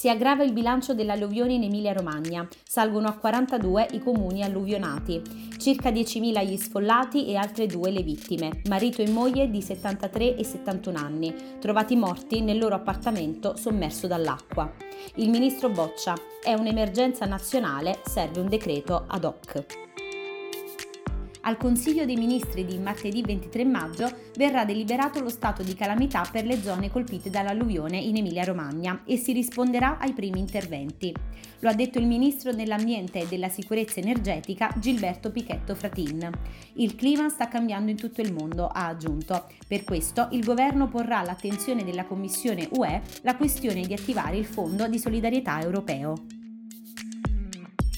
Si aggrava il bilancio dell'alluvione in Emilia-Romagna, salgono a 42 i comuni alluvionati, circa 10.000 gli sfollati e altre due le vittime, marito e moglie di 73 e 71 anni, trovati morti nel loro appartamento sommerso dall'acqua. Il ministro Boccia, è un'emergenza nazionale, serve un decreto ad hoc. Al Consiglio dei Ministri di martedì 23 maggio verrà deliberato lo stato di calamità per le zone colpite dall'alluvione in Emilia-Romagna e si risponderà ai primi interventi. Lo ha detto il Ministro dell'Ambiente e della Sicurezza Energetica Gilberto Pichetto Fratin. Il clima sta cambiando in tutto il mondo, ha aggiunto. Per questo il governo porrà all'attenzione della Commissione UE la questione di attivare il Fondo di solidarietà europeo.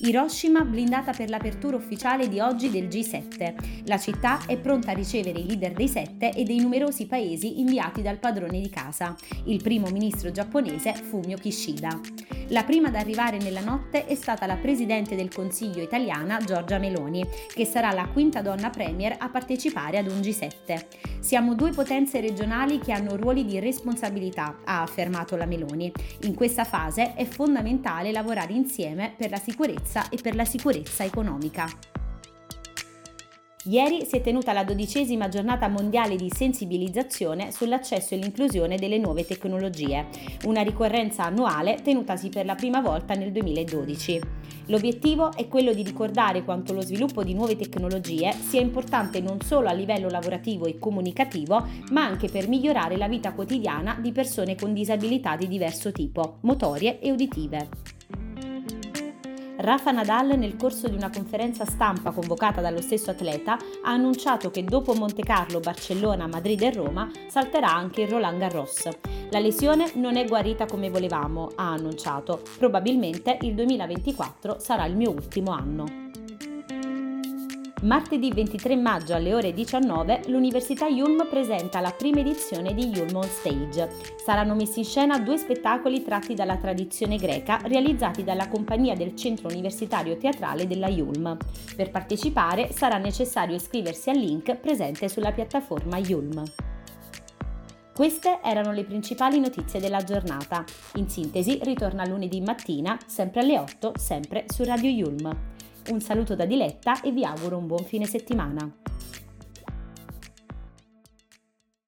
Hiroshima blindata per l'apertura ufficiale di oggi del G7. La città è pronta a ricevere i leader dei sette e dei numerosi paesi inviati dal padrone di casa, il primo ministro giapponese Fumio Kishida. La prima ad arrivare nella notte è stata la Presidente del Consiglio italiana Giorgia Meloni, che sarà la quinta donna premier a partecipare ad un G7. Siamo due potenze regionali che hanno ruoli di responsabilità, ha affermato la Meloni. In questa fase è fondamentale lavorare insieme per la sicurezza e per la sicurezza economica. Ieri si è tenuta la dodicesima giornata mondiale di sensibilizzazione sull'accesso e l'inclusione delle nuove tecnologie, una ricorrenza annuale tenutasi per la prima volta nel 2012. L'obiettivo è quello di ricordare quanto lo sviluppo di nuove tecnologie sia importante non solo a livello lavorativo e comunicativo, ma anche per migliorare la vita quotidiana di persone con disabilità di diverso tipo, motorie e uditive. Rafa Nadal nel corso di una conferenza stampa convocata dallo stesso atleta ha annunciato che dopo Monte Carlo, Barcellona, Madrid e Roma salterà anche il Roland Garros. La lesione non è guarita come volevamo, ha annunciato. Probabilmente il 2024 sarà il mio ultimo anno. Martedì 23 maggio alle ore 19 l'Università Yulm presenta la prima edizione di Yulm on Stage. Saranno messi in scena due spettacoli tratti dalla tradizione greca realizzati dalla compagnia del Centro Universitario Teatrale della Yulm. Per partecipare sarà necessario iscriversi al link presente sulla piattaforma Yulm. Queste erano le principali notizie della giornata. In sintesi, ritorna lunedì mattina, sempre alle 8, sempre su Radio Yulm. Un saluto da Diletta e vi auguro un buon fine settimana.